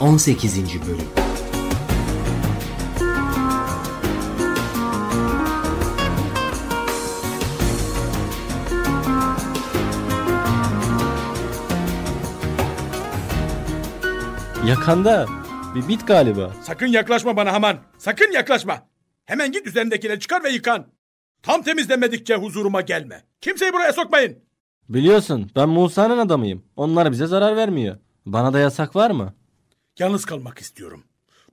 18. Bölüm Yakanda bir bit galiba. Sakın yaklaşma bana Haman. Sakın yaklaşma. Hemen git üzerindekileri çıkar ve yıkan. Tam temizlemedikçe huzuruma gelme. Kimseyi buraya sokmayın. Biliyorsun ben Musa'nın adamıyım. Onlar bize zarar vermiyor. Bana da yasak var mı? Yalnız kalmak istiyorum.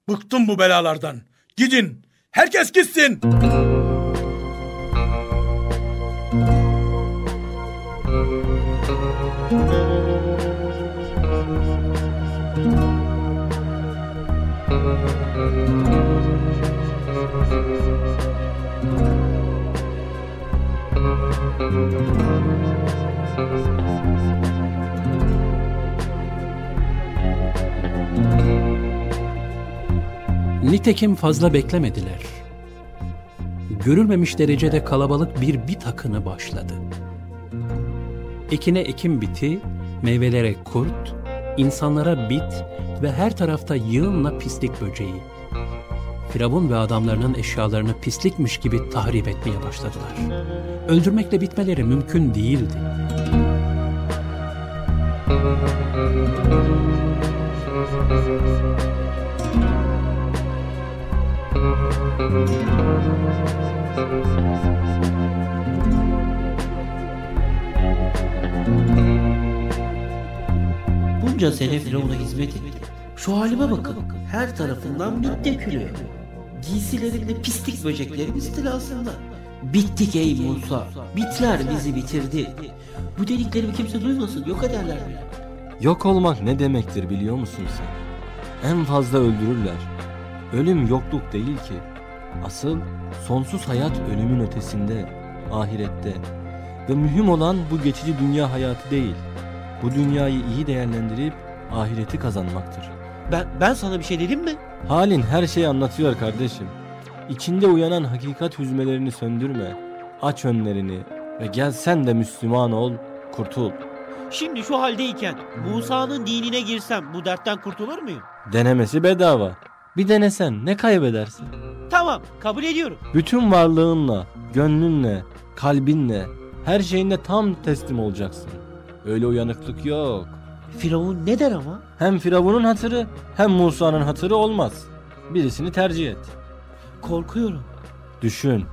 Bıktım bu belalardan. Gidin. Herkes gitsin. Nitekim fazla beklemediler. Görülmemiş derecede kalabalık bir bit akını başladı. Ekine ekim biti, meyvelere kurt, insanlara bit ve her tarafta yığınla pislik böceği. Firavun ve adamlarının eşyalarını pislikmiş gibi tahrip etmeye başladılar. Öldürmekle bitmeleri mümkün değildi. Bunca sene Firavun'a hizmet ettim. Şu halime bakın. Her tarafından bit dökülüyor. Giysilerimde pislik böceklerin istilasında. Bittik ey Musa. Bitler bizi bitirdi. Bu dediklerimi kimse duymasın. Yok ederler beni. Yok olmak ne demektir biliyor musun sen? En fazla öldürürler. Ölüm yokluk değil ki. Asıl sonsuz hayat ölümün ötesinde, ahirette. Ve mühim olan bu geçici dünya hayatı değil. Bu dünyayı iyi değerlendirip ahireti kazanmaktır. Ben, ben sana bir şey dedim mi? Halin her şeyi anlatıyor kardeşim. İçinde uyanan hakikat hüzmelerini söndürme. Aç önlerini ve gel sen de Müslüman ol, kurtul. Şimdi şu haldeyken Musa'nın dinine girsem bu dertten kurtulur muyum? Denemesi bedava. Bir denesen ne kaybedersin? Tamam kabul ediyorum. Bütün varlığınla, gönlünle, kalbinle, her şeyinle tam teslim olacaksın. Öyle uyanıklık yok. Firavun ne der ama? Hem Firavun'un hatırı hem Musa'nın hatırı olmaz. Birisini tercih et. Korkuyorum. Düşün.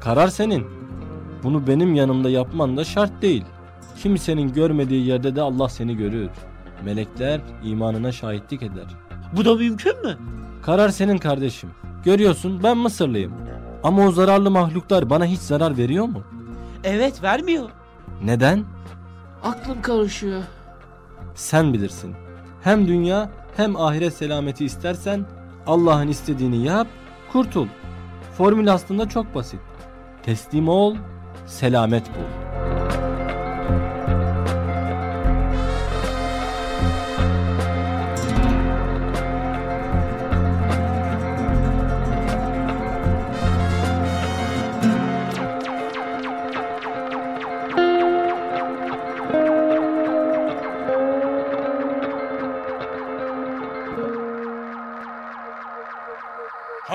Karar senin. Bunu benim yanımda yapman da şart değil. Kimsenin görmediği yerde de Allah seni görür. Melekler imanına şahitlik eder. Bu da mümkün mü? Karar senin kardeşim. Görüyorsun ben Mısırlıyım. Ama o zararlı mahluklar bana hiç zarar veriyor mu? Evet vermiyor. Neden? Aklım karışıyor. Sen bilirsin. Hem dünya hem ahiret selameti istersen Allah'ın istediğini yap, kurtul. Formül aslında çok basit. Teslim ol, selamet bul.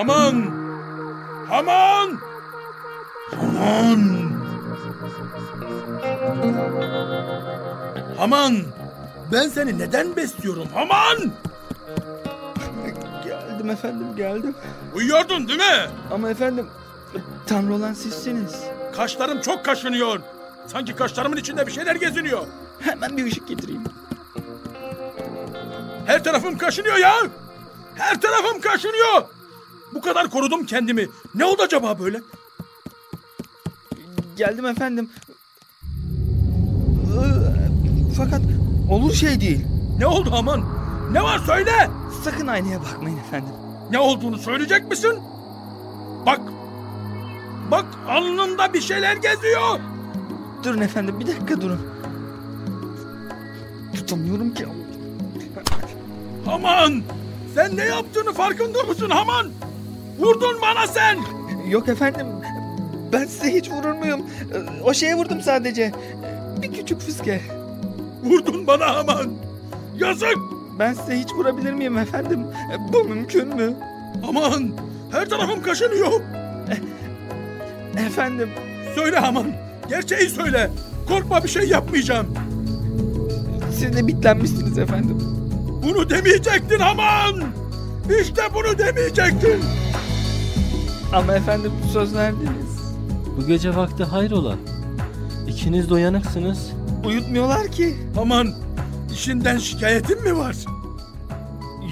Haman! Haman! Haman! Haman! Ben seni neden besliyorum Haman? Geldim efendim geldim. Uyuyordun değil mi? Ama efendim Tanrı olan sizsiniz. Kaşlarım çok kaşınıyor. Sanki kaşlarımın içinde bir şeyler geziniyor. Hemen bir ışık getireyim. Her tarafım kaşınıyor ya. Her tarafım kaşınıyor. Bu kadar korudum kendimi. Ne oldu acaba böyle? Geldim efendim. Fakat olur şey değil. Ne oldu aman? Ne var söyle. Sakın aynaya bakmayın efendim. Ne olduğunu söyleyecek misin? Bak. Bak alnında bir şeyler geziyor. Durun efendim bir dakika durun. Tutamıyorum ki. Aman! Sen ne yaptığını farkında mısın Haman? Vurdun bana sen! Yok efendim. Ben size hiç vurur muyum? O şeye vurdum sadece. Bir küçük füske. Vurdun bana Haman! Yazık! Ben size hiç vurabilir miyim efendim? Bu mümkün mü? Aman her tarafım kaşınıyor. Efendim Söyle Haman. Gerçeği söyle. Korkma bir şey yapmayacağım. siz de bitlenmişsiniz efendim. Bunu demeyecektin Haman. İşte bunu demeyecektin. Ama efendim söz verdiniz. Bu gece vakti hayrola? İkiniz de uyanıksınız. Uyutmuyorlar ki. Aman işinden şikayetin mi var?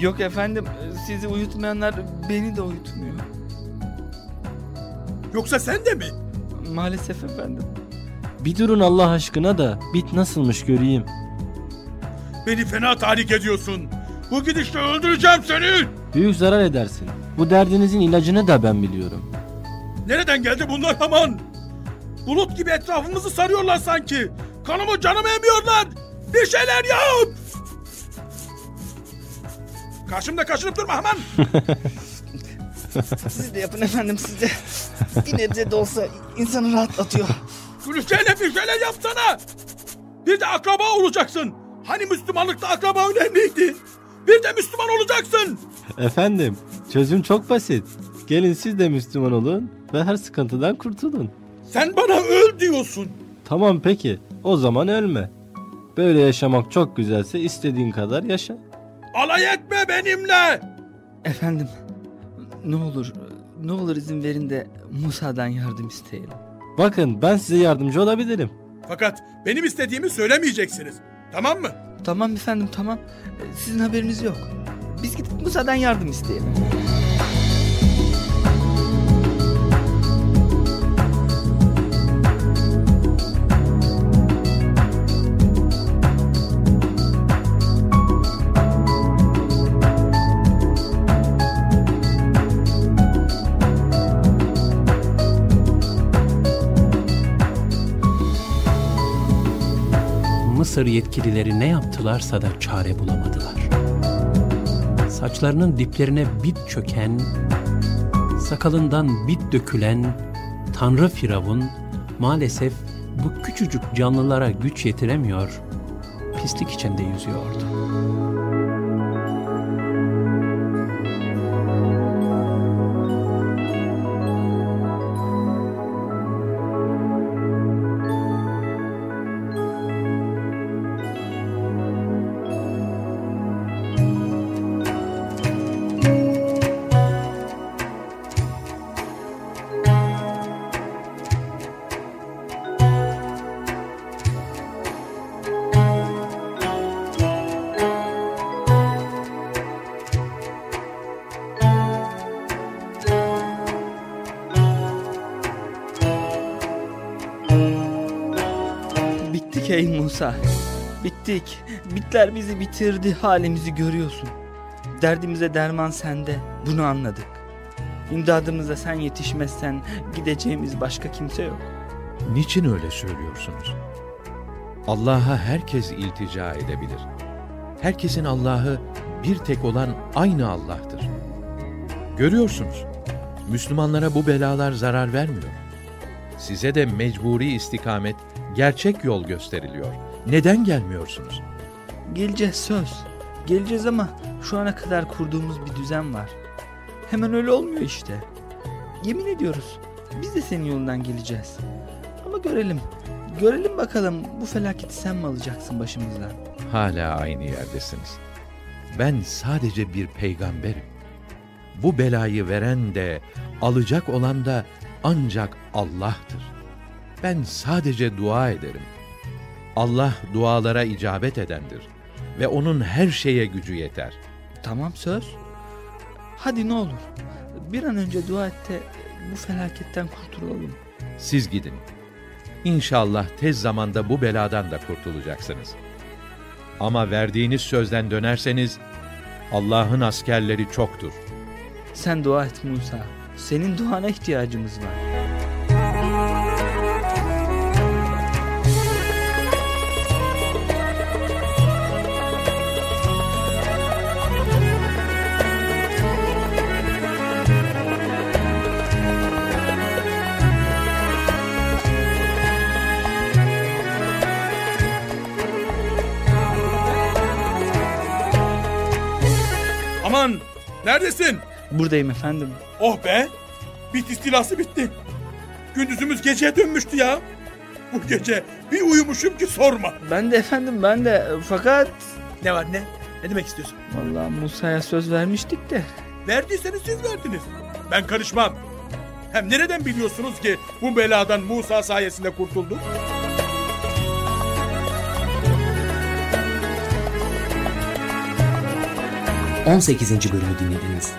Yok efendim sizi uyutmayanlar beni de uyutmuyor. Yoksa sen de mi? Maalesef efendim. Bir durun Allah aşkına da bit nasılmış göreyim. Beni fena tahrik ediyorsun. Bu gidişle öldüreceğim seni. Büyük zarar edersin. Bu derdinizin ilacını da ben biliyorum. Nereden geldi bunlar Haman? Bulut gibi etrafımızı sarıyorlar sanki. Kanımı canımı emiyorlar. Bir şeyler yap. Karşımda kaşınıp durma Haman. Siz de yapın efendim siz de. Bir nebze de olsa insanı rahatlatıyor. Gülüşeceğine bir şeyler yapsana. Bir de akraba olacaksın. Hani Müslümanlıkta akraba önemliydi. Bir de Müslüman olacaksın. Efendim, çözüm çok basit. Gelin siz de Müslüman olun ve her sıkıntıdan kurtulun. Sen bana öl diyorsun. Tamam peki, o zaman ölme. Böyle yaşamak çok güzelse istediğin kadar yaşa. Alay etme benimle. Efendim ne olur ne olur izin verin de Musa'dan yardım isteyelim. Bakın ben size yardımcı olabilirim. Fakat benim istediğimi söylemeyeceksiniz. Tamam mı? Tamam efendim tamam. Sizin haberiniz yok. Biz gidip Musa'dan yardım isteyelim. Mısır yetkilileri ne yaptılarsa da çare bulamadılar. Saçlarının diplerine bit çöken, sakalından bit dökülen Tanrı Firavun maalesef bu küçücük canlılara güç yetiremiyor, pislik içinde yüzüyordu. Musa. Bittik. Bitler bizi bitirdi. Halimizi görüyorsun. Derdimize derman sende. Bunu anladık. İmdadımıza sen yetişmezsen gideceğimiz başka kimse yok. Niçin öyle söylüyorsunuz? Allah'a herkes iltica edebilir. Herkesin Allah'ı bir tek olan aynı Allah'tır. Görüyorsunuz, Müslümanlara bu belalar zarar vermiyor. Size de mecburi istikamet, gerçek yol gösteriliyor. Neden gelmiyorsunuz? Geleceğiz söz. Geleceğiz ama şu ana kadar kurduğumuz bir düzen var. Hemen öyle olmuyor işte. Yemin ediyoruz. Biz de senin yolundan geleceğiz. Ama görelim. Görelim bakalım bu felaketi sen mi alacaksın başımızdan? Hala aynı yerdesiniz. Ben sadece bir peygamberim. Bu belayı veren de, alacak olan da ancak Allah'tır. Ben sadece dua ederim. Allah dualara icabet edendir ve onun her şeye gücü yeter. Tamam söz. Hadi ne olur. Bir an önce dua et de bu felaketten kurtulalım. Siz gidin. İnşallah tez zamanda bu beladan da kurtulacaksınız. Ama verdiğiniz sözden dönerseniz Allah'ın askerleri çoktur. Sen dua et Musa. Senin duana ihtiyacımız var. Orhan neredesin? Buradayım efendim. Oh be! Bit istilası bitti. Gündüzümüz geceye dönmüştü ya. Bu gece bir uyumuşum ki sorma. Ben de efendim ben de fakat Ne var ne? Ne demek istiyorsun? vallahi Musa'ya söz vermiştik de. Verdiyseniz siz verdiniz. Ben karışmam. Hem nereden biliyorsunuz ki bu beladan Musa sayesinde kurtulduk? On sekizinci bölümü dinlediniz.